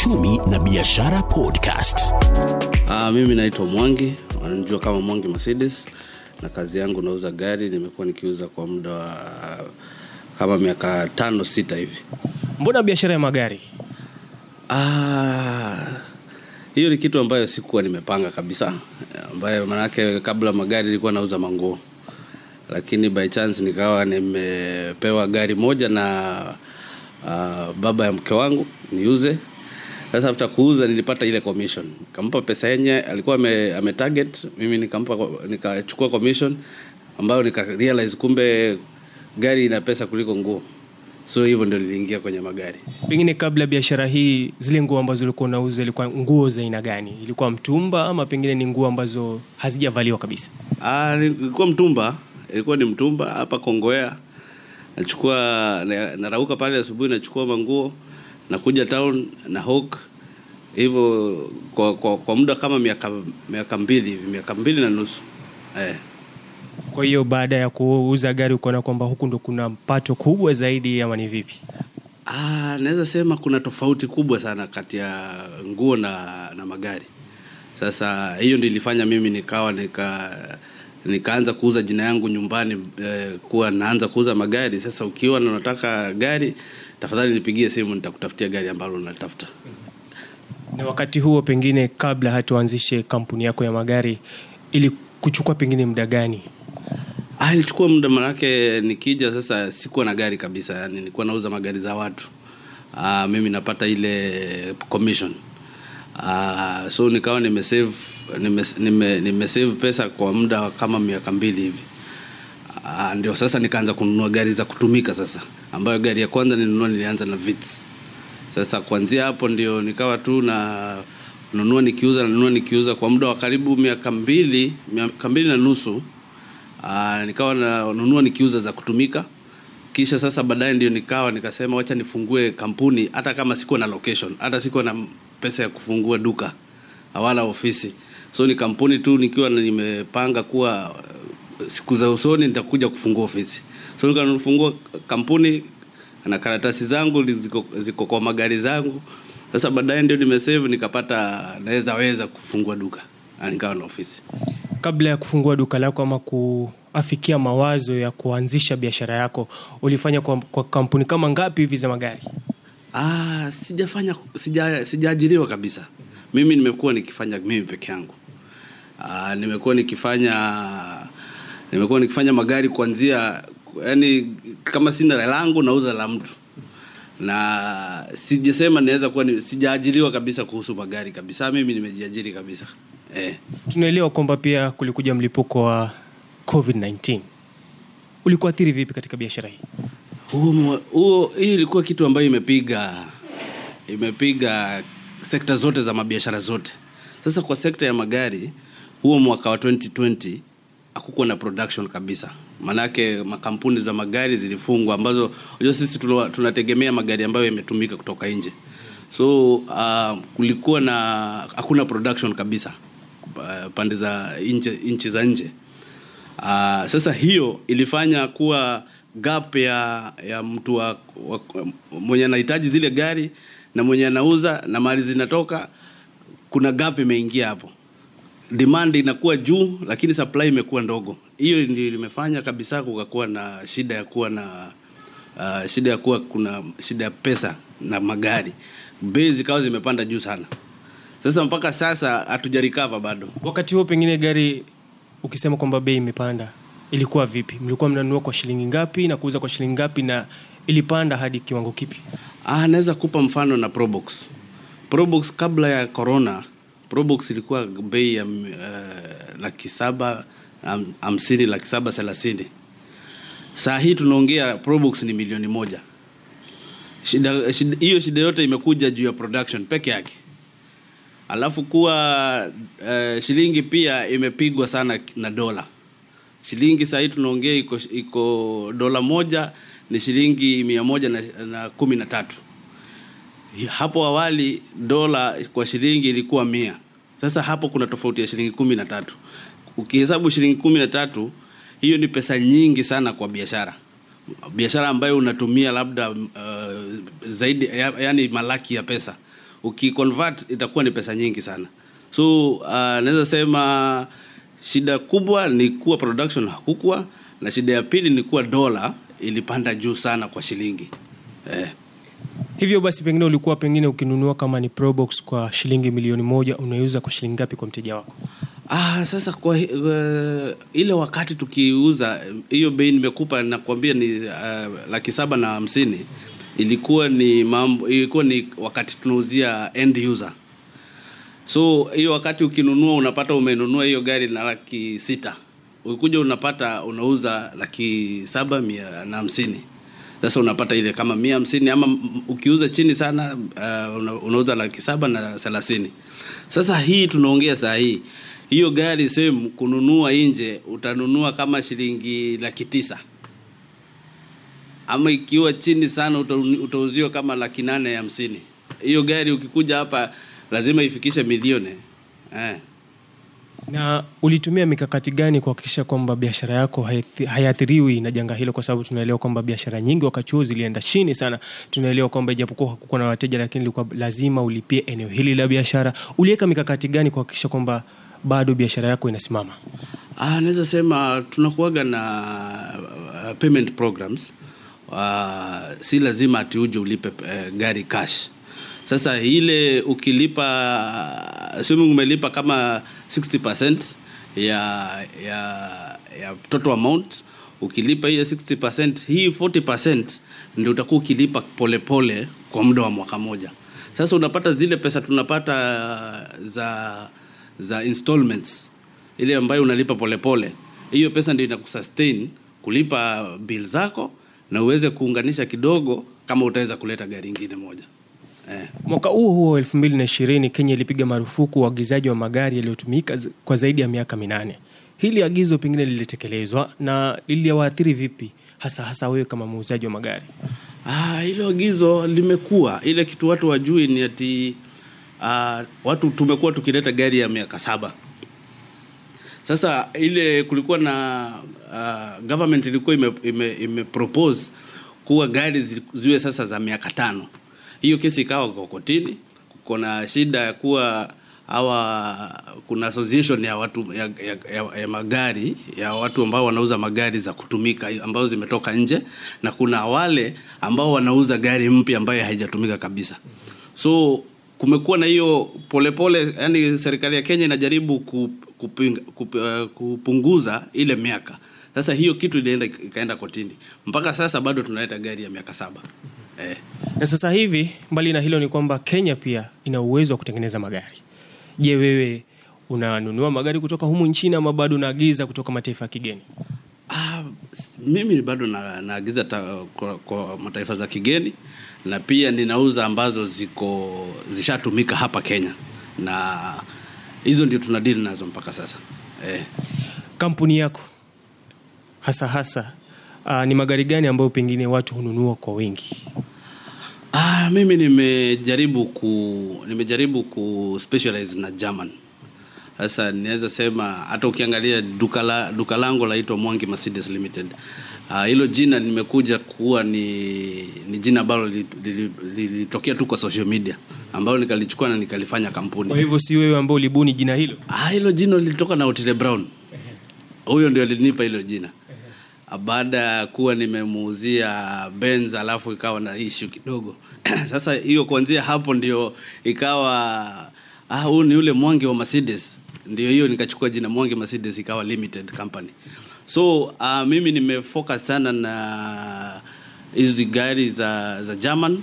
uchumi na biashara podcast. Uh, mimi naitwa Mwangi, wananijua kama Mwangi Mercedes, na kazi yangu nauza gari. Nimekuwa nikiuza kwa muda wa kama miaka tano sita hivi. mbona biashara ya magari Ah, hiyo ni kitu ambayo sikuwa nimepanga kabisa, ambayo maanake kabla magari nilikuwa nauza manguo, lakini by chance nikawa nimepewa gari moja na uh, baba ya mke wangu niuze. Sasa after kuuza nilipata ile commission, nikampa pesa yenye alikuwa ame, ame target, mimi nikampa nikachukua commission ambayo nika realize kumbe gari ina pesa kuliko nguo, so hivyo ndio niliingia kwenye magari. pengine kabla ya biashara hii zile nguo ambazo ulikuwa unauza ilikuwa nguo za aina gani? Ilikuwa mtumba ama pengine ni nguo ambazo hazijavaliwa kabisa? Ah, ilikuwa mtumba, ilikuwa ni mtumba hapa Kongowea. Nachukua na- narauka pale asubuhi, nachukua manguo nakuja town na hook hivyo kwa, kwa, kwa muda kama miaka miaka mbili hivi, miaka mbili na nusu eh. kwa hiyo baada ya kuuza gari ukaona kwamba huku ndo kuna mpato kubwa zaidi ama ni vipi Ah, naweza sema kuna tofauti kubwa sana kati ya nguo na, na magari. Sasa hiyo ndio ilifanya mimi nikawa nika nikaanza kuuza jina yangu nyumbani eh, kuwa naanza kuuza magari. Sasa ukiwa na unataka gari, tafadhali nipigie simu, nitakutafutia gari ambalo natafuta na wakati huo pengine kabla hatuanzishe kampuni yako ya magari ili kuchukua pengine muda gani Ah, ilichukua muda manake nikija sasa sikuwa na gari kabisa, yani nilikuwa nauza magari za watu. Ah, mimi napata ile commission. Ah, so nikawa nimesave nime, nime, nimesave pesa kwa muda kama miaka mbili hivi. Ah, ndio sasa nikaanza kununua gari za kutumika sasa, ambayo gari ya kwanza nilinunua nilianza na vits Sasa kuanzia hapo ndio nikawa tu na nunua nikiuza nanunua nikiuza kwa muda wa karibu miaka mbili miaka mbili na nusu. Aa, nikawa nanunua nikiuza za kutumika kisha sasa baadaye ndio nikawa nikasema wacha nifungue kampuni hata kama sikuwa na location hata sikuwa na pesa ya kufungua duka wala ofisi so ni kampuni tu nikiwa nimepanga kuwa siku za usoni nitakuja kufungua ofisi so nikanafungua kampuni na karatasi zangu ziko, ziko kwa magari zangu sasa baadaye ndio nimesave nikapata naweza weza kufungua duka na nikawa na ofisi kabla ya kufungua duka lako ama kuafikia mawazo ya kuanzisha biashara yako ulifanya kwa, kwa kampuni kama ngapi hivi za magari Ah, sijafanya sija sijaajiriwa kabisa. Mimi nimekuwa nikifanya mimi peke yangu. Ah, nimekuwa nikifanya nimekuwa nikifanya magari kuanzia yani kama sina la langu nauza la mtu. Na sijasema naweza kuwa ni, sijaajiriwa kabisa kuhusu magari kabisa. Mimi nimejiajiri kabisa. Eh. tunaelewa kwamba pia kulikuja mlipuko wa covid-19 ulikuathiri vipi katika biashara hii Huo huo hii ilikuwa kitu ambayo imepiga imepiga sekta zote za mabiashara zote. Sasa kwa sekta ya magari huo mwaka wa 2020 hakukuwa na production kabisa, maanake makampuni za magari zilifungwa, ambazo unajua sisi tuna- tunategemea magari ambayo yametumika kutoka nje, so uh, kulikuwa na hakuna production kabisa uh, pande za nchi za nje. Uh, sasa hiyo ilifanya kuwa gap ya ya mtu wa, wa, mwenye anahitaji zile gari na mwenye anauza na mali zinatoka, kuna gap imeingia hapo, demand inakuwa juu, lakini supply imekuwa ndogo. Hiyo ndio limefanya kabisa kukakuwa na shida ya kuwa na uh, shida ya kuwa kuna shida ya pesa na magari, bei zikawa zimepanda juu sana. Sasa mpaka sasa hatujarikava bado. wakati huo pengine gari ukisema kwamba bei imepanda ilikuwa vipi mlikuwa mnanunua kwa shilingi ngapi na kuuza kwa shilingi ngapi na ilipanda hadi kiwango kipi Ah, naweza kupa mfano na Probox. Probox kabla ya corona, Probox ilikuwa bei ya uh, laki saba ham- hamsini, laki saba thelathini. Saa hii tunaongea Probox ni milioni moja. Shida shida- hiyo shida yote imekuja juu ya production peke yake. Alafu kuwa uh, shilingi pia imepigwa sana na dola. Shilingi saa hii tunaongea iko, iko dola moja ni shilingi mia moja na, na kumi na tatu. Hapo awali dola kwa shilingi ilikuwa mia. Sasa hapo kuna tofauti ya shilingi kumi na tatu. Ukihesabu shilingi kumi na tatu, hiyo ni pesa nyingi sana kwa biashara biashara ambayo unatumia labda uh, zaidi ya, malaki ya pesa ukiconvert itakuwa ni pesa nyingi sana so uh, naweza sema shida kubwa ni kuwa production hakukua na shida ya pili ni kuwa dola ilipanda juu sana kwa shilingi eh. Hivyo basi pengine ulikuwa pengine ukinunua kama ni probox kwa shilingi milioni moja unaiuza kwa shilingi ngapi kwa mteja wako? Ah, sasa kwa uh, ile wakati tukiuza hiyo bei nimekupa nakwambia ni uh, laki saba na hamsini ilikuwa ni mambo ilikuwa ni wakati tunauzia end user. So hiyo wakati ukinunua unapata umenunua hiyo gari na laki sita. Ukikuja unapata unauza laki saba mia na hamsini sasa unapata ile kama mia hamsini ama ukiuza chini sana uh, una, unauza laki saba na thelathini. Sasa hii tunaongea saa hii hiyo gari sehemu kununua nje utanunua kama shilingi laki tisa. Ama ikiwa chini sana uta- utauziwa kama laki nane hamsini. Hiyo gari ukikuja hapa lazima ifikishe milioni eh. Na ulitumia mikakati gani kuhakikisha kwamba biashara yako haiathiriwi na janga hilo? Kwa sababu tunaelewa kwamba biashara nyingi wakati huo zilienda chini sana. Tunaelewa kwamba ijapokuwa hakukuwa na wateja lakini ilikuwa lazima ulipie eneo hili la biashara. Uliweka mikakati gani kuhakikisha kwamba bado biashara yako inasimama? Ah, naweza sema tunakuaga na uh, payment programs. Uh, si lazima ati uje ulipe uh, gari cash. Sasa ile ukilipa assuming umelipa kama 60% ya ya ya total amount ukilipa hiyo 60% hii 40% ndio utakuwa ukilipa polepole pole kwa muda wa mwaka moja sasa unapata zile pesa tunapata za za installments ile ambayo unalipa polepole hiyo pesa ndio inakusustain kulipa bill zako na uweze kuunganisha kidogo kama utaweza kuleta gari ingine moja. Mwaka huo huo 2020 kenya ilipiga marufuku uagizaji wa magari yaliyotumika kwa zaidi ya miaka minane. Hili agizo pengine lilitekelezwa na liliwaathiri vipi hasa hasa wewe kama muuzaji wa magari? Ah, hilo agizo limekuwa. Ile kitu watu wajui ni ati ah, watu tumekuwa tukileta gari ya miaka saba. Sasa ile kulikuwa na uh, government ilikuwa ime, ime, ime propose kuwa gari ziwe sasa za miaka tano hiyo kesi ikawa kokotini. kotini kuko shida ya kuwa hawa kuna association ya watu ya, ya, ya, ya magari ya watu ambao wanauza magari za kutumika ambazo zimetoka nje na kuna wale ambao wanauza gari mpya ambayo haijatumika kabisa. So kumekuwa na hiyo polepole yani serikali ya kenya inajaribu kupinga, kup, uh, kupunguza ile miaka. Sasa hiyo kitu ilienda ikaenda kotini. Mpaka sasa bado tunaleta gari ya miaka saba eh. na sasa hivi mbali na hilo ni kwamba kenya pia ina uwezo wa kutengeneza magari. Je wewe unanunua magari kutoka humu nchini ama bado unaagiza kutoka mataifa ya kigeni? Ah, mimi bado na- naagiza ta, kwa, kwa mataifa za kigeni na pia ninauza ambazo ziko zishatumika hapa Kenya. Na hizo ndio tuna deal nazo mpaka sasa. Eh. kampuni yako hasa hasa uh, ni magari gani ambayo pengine watu hununua kwa wingi Ah, mimi nimejaribu ku nimejaribu ku specialize na German. Sasa niweza sema hata ukiangalia duka la duka langu laitwa Mwangi Mercedes Limited. Ah, hilo jina nimekuja kuwa ni ni jina ambalo lilitokea li, li, li, tu kwa social media ambalo nikalichukua na nikalifanya kampuni. kwa hivyo si wewe ambao ulibuni jina hilo Ah, hilo jina lilitoka na Otile Brown. Huyo ndio alinipa hilo jina. Baada ya kuwa nimemuuzia Benz alafu ikawa na issue kidogo. Sasa hiyo kuanzia hapo ndio ikawa ah, huu ni ule Mwangi wa Mercedes. Ndio hiyo nikachukua jina Mwangi Mercedes ikawa limited company. So uh, mimi nimefocus sana na hizi gari za za German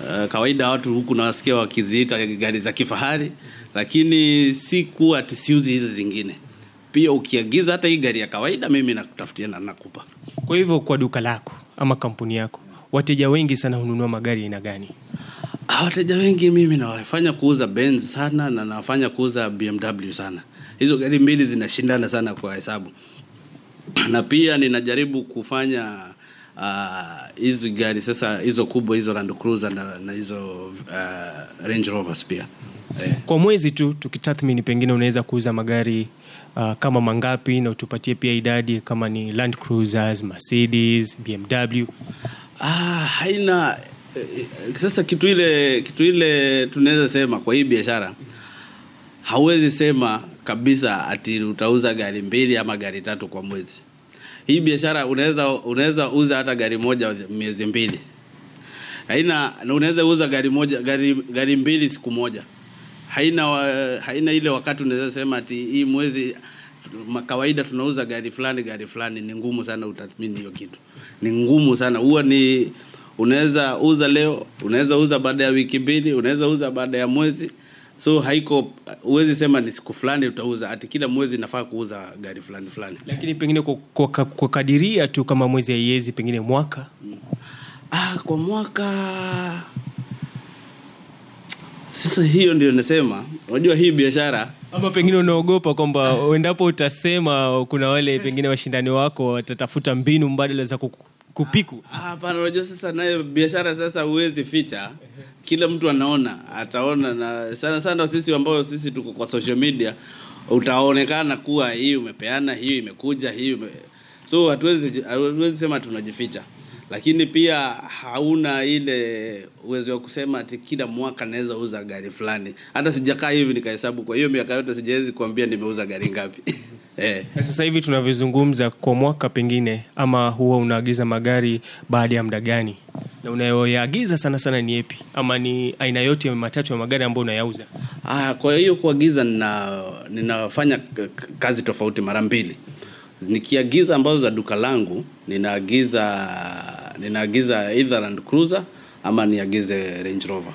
Uh, kawaida watu huku nawasikia wakiziita gari za kifahari lakini si kuwa ati hizi zingine pia ukiagiza hata hii gari ya kawaida mimi nakutafutia na nakupa kwa hivyo kwa duka lako ama kampuni yako wateja wengi sana hununua magari aina gani? Ah, wateja wengi mimi nawafanya kuuza Benz sana na nawafanya kuuza BMW sana. Hizo gari mbili zinashindana sana kwa hesabu. Na pia ninajaribu kufanya ah, hizi uh, gari sasa hizo kubwa hizo Land Cruiser na, na hizo uh, Range Rovers pia. Eh. kwa mwezi tu tukitathmini pengine unaweza kuuza magari uh, kama mangapi na utupatie pia idadi kama ni land cruisers mercedes bmw Ah, haina eh, sasa kitu ile kitu ile tunaweza sema kwa hii biashara hauwezi sema kabisa ati utauza gari mbili ama gari tatu kwa mwezi. Hii biashara unaweza unaweza uza hata gari moja miezi mbili. Haina na unaweza uza gari moja gari gari mbili siku moja. Haina haina ile wakati unaweza sema ati hii mwezi kawaida tunauza gari fulani gari fulani ni ngumu sana utathmini hiyo kitu. Ni ngumu sana. Huwa ni unaweza uza leo unaweza uza baada ya wiki mbili unaweza uza baada ya mwezi. So haiko huwezi sema ni siku fulani utauza ati kila mwezi nafaa kuuza gari fulani fulani. Lakini pengine kwa, kwa, kwa, kwa kadiria tu kama mwezi haiwezi pengine mwaka? Ah, kwa mwaka sasa hiyo ndio nasema. Unajua hii biashara ama pengine unaogopa kwamba endapo utasema kuna wale pengine washindani wako watatafuta mbinu mbadala za kuku- kupiku. Ah, hapana unajua sasa nayo biashara sasa huwezi ficha. Kila mtu anaona ataona na sana sana sisi ambao sisi tuko kwa social media utaonekana kuwa hii umepeana hii imekuja hii ume... so hatuwezi hatuwezi sema tunajificha lakini pia hauna ile uwezo wa kusema ati kila mwaka naweza uza gari fulani. Hata sijakaa hivi nikahesabu kwa hiyo miaka yote sijawezi kuambia nimeuza gari ngapi. Eh. sasa hivi tunavyozungumza kwa mwaka pengine ama huwa unaagiza magari baada ya muda gani? Na unayoyaagiza sana sana ni yepi ama ni aina yote ya matatu ya magari ambayo unayauza? Ah, kwa hiyo kuagiza nina, ninafanya kazi tofauti mara mbili. Nikiagiza ambazo za duka langu ninaagiza ninaagiza either Land Cruiser ama niagize Range Rover.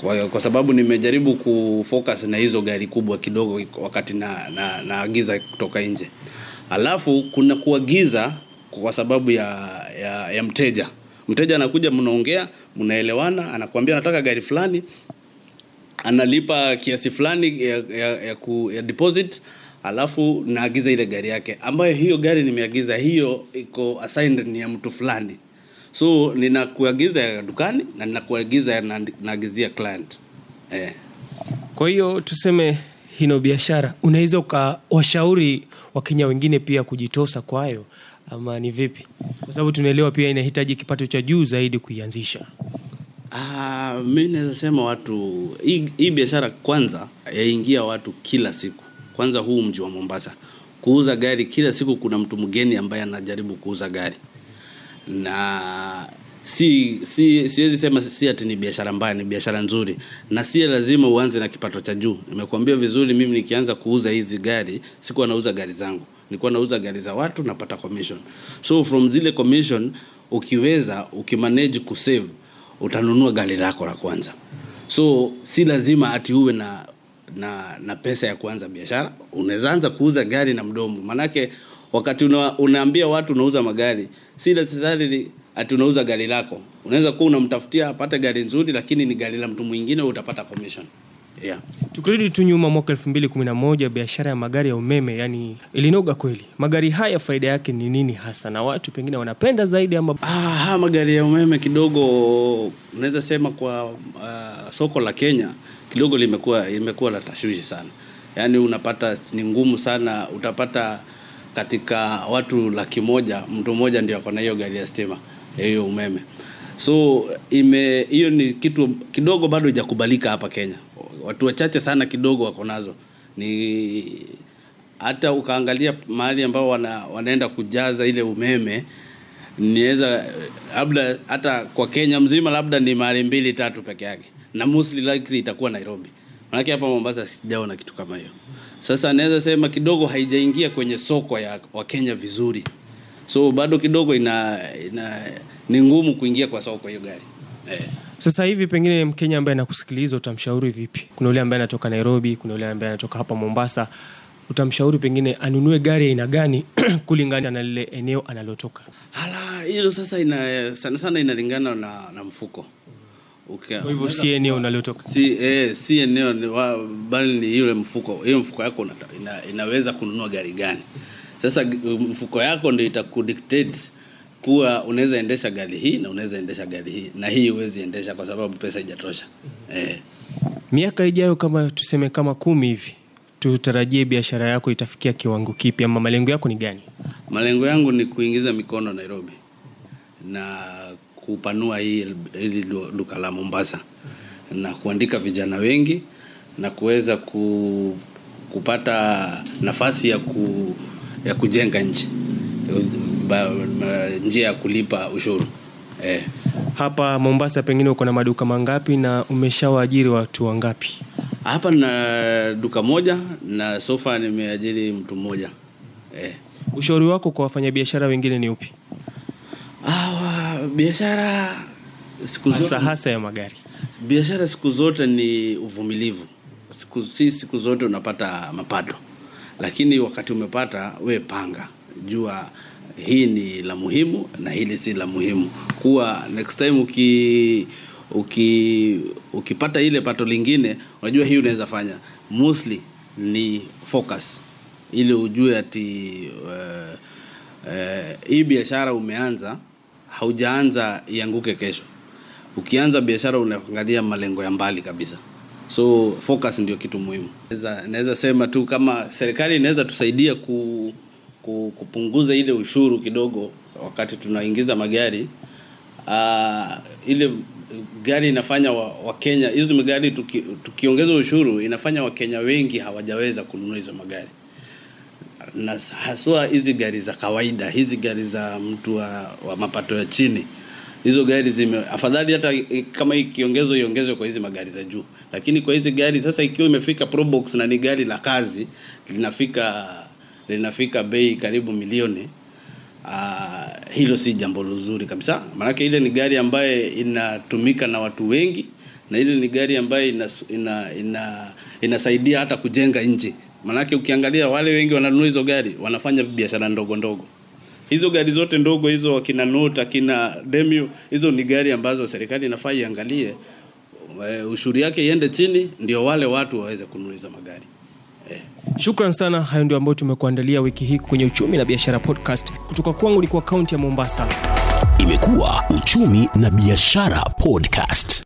Kwa hiyo kwa sababu nimejaribu kufocus na hizo gari kubwa kidogo wakati na, na kutoka nje. Alafu kuna kuagiza kwa sababu ya, ya, ya mteja. Mteja anakuja, mnaongea, mnaelewana, anakuambia nataka gari fulani, analipa kiasi fulani ya, ya, ya, ku, ya deposit alafu naagiza ile gari yake. Ambayo hiyo gari nimeagiza hiyo iko assigned ni ya mtu fulani. So ninakuagiza dukani na ninakuagiza na- naagizia client. Eh. kwa hiyo tuseme hino biashara unaweza ukawashauri wakenya wengine pia kujitosa kwayo ama ni vipi? Kwa sababu tunaelewa pia inahitaji kipato cha juu zaidi kuianzisha. Ah, mi naweza sema watu hii, hii biashara kwanza yaingia watu kila siku. Kwanza huu mji wa Mombasa, kuuza gari kila siku, kuna mtu mgeni ambaye anajaribu kuuza gari na si si siwezi sema si ati ni biashara mbaya, ni biashara nzuri, na si lazima uanze na kipato cha juu. Nimekuambia vizuri, mimi nikianza kuuza hizi gari sikuwa nauza gari zangu, nilikuwa nauza gari za watu, napata commission. So from zile commission, ukiweza ukimanage kusave, utanunua gari lako la kwanza. So si lazima ati uwe na na, na pesa ya kuanza biashara. Unaweza anza kuuza gari na mdomo, manake wakati una, unaambia watu unauza magari, si necessarily ati unauza gari lako. Unaweza kuwa unamtafutia apate gari nzuri, lakini ni gari la mtu mwingine, utapata commission yeah. tukirudi tu nyuma mwaka elfu mbili kumi na moja biashara ya magari ya umeme yani ilinoga kweli magari haya faida yake ni nini hasa na watu pengine wanapenda zaidi ama Ah, magari ya umeme kidogo unaweza sema kwa uh, soko la Kenya kidogo limekuwa imekuwa la tashwishi sana. Yaani unapata ni ngumu sana, utapata katika watu laki moja mtu mmoja ndio ako na hiyo gari ya stima hiyo umeme. So ime hiyo ni kitu kidogo bado haijakubalika hapa Kenya. Watu wachache sana kidogo wako nazo. Ni hata ukaangalia mahali ambao wana, wanaenda kujaza ile umeme niweza labda hata kwa Kenya mzima labda ni mahali mbili tatu peke yake, na itakuwa Nairobi, manake hapa Mombasa sijaona kitu kama hiyo. Sasa naweza sema kidogo haijaingia kwenye soko ya Wakenya vizuri, so bado kidogo ina, ina ni ngumu kuingia kwa soko hiyo gari eh. Sasa hivi pengine mkenya ambaye anakusikiliza utamshauri vipi? Kuna yule ambaye anatoka nairobi kuna yule ambaye anatoka hapa mombasa. Utamshauri pengine anunue gari aina gani kulingana na lile eneo analotoka? Hala, hilo sasa ina, sana sana inalingana na, na mfuko. Okay. kwa hivyo si eneo unalotoka. Si, eh, si eneo bali ni yule mfuko. Hiyo mfuko yako ina, inaweza kununua gari gani? Sasa mfuko yako ndio itakudictate kuwa unaweza endesha gari hii na unaweza endesha gari hii na hii huwezi endesha kwa sababu pesa haijatosha. Eh. miaka ijayo kama tuseme kama kumi hivi tutarajie biashara yako itafikia kiwango kipi ama malengo yako ni gani? Malengo yangu ni kuingiza mikono nairobi na kupanua hii hili du- duka la Mombasa na kuandika vijana wengi na kuweza ku, kupata nafasi ya, ku, ya kujenga nchi ba, njia ya kulipa ushuru. Eh. hapa mombasa pengine uko na maduka mangapi na umeshawaajiri watu wangapi? Hapa na duka moja na sofa nimeajiri mtu mmoja. Eh. ushauri wako kwa wafanyabiashara wengine ni upi? Ah, biashara siku zote hasa hasa ya magari. Biashara siku zote ni uvumilivu. Siku, si siku zote unapata mapato. Lakini wakati umepata we panga. Jua hii ni la muhimu na hili si la muhimu. Kuwa next time uki uki ukipata ile pato lingine unajua hii unaweza fanya. Mostly ni focus. Ili ujue ati uh, uh, hii biashara umeanza haujaanza ianguke kesho. Ukianza biashara unaangalia malengo ya mbali kabisa. So focus ndio kitu muhimu. Naweza, sema tu kama serikali inaweza tusaidia ku, kupunguza ile ushuru kidogo wakati tunaingiza magari. Uh, ile gari inafanya wakenya wa hizo magari tuki, tukiongeza ushuru inafanya wakenya wengi hawajaweza kununua hizo magari. Na haswa hizi gari za kawaida hizi gari za mtu wa, wa mapato ya chini hizo gari zime afadhali hata kama ikiongezwa iongezwe kwa hizi magari za juu. Lakini kwa hizi gari sasa ikiwa imefika probox na ni gari la kazi linafika linafika bei karibu milioni uh, hilo si jambo luzuri kabisa. Maanake ile ni gari ambaye inatumika na watu wengi na ile ni gari ambayo ina, ina, ina, inasaidia hata kujenga nchi. Maanake ukiangalia wale wengi wananunua hizo gari wanafanya biashara ndogo ndogo. Hizo gari zote ndogo hizo akina akina Demio hizo ni gari ambazo serikali inafaa iangalie ushuri ushuru yake iende chini ndio wale watu waweze kununua hizo magari shukran sana hayo ndio ambayo tumekuandalia wiki hii kwenye uchumi na biashara podcast kutoka kwangu ni kwa kaunti ya mombasa Imekuwa Uchumi na Biashara Podcast.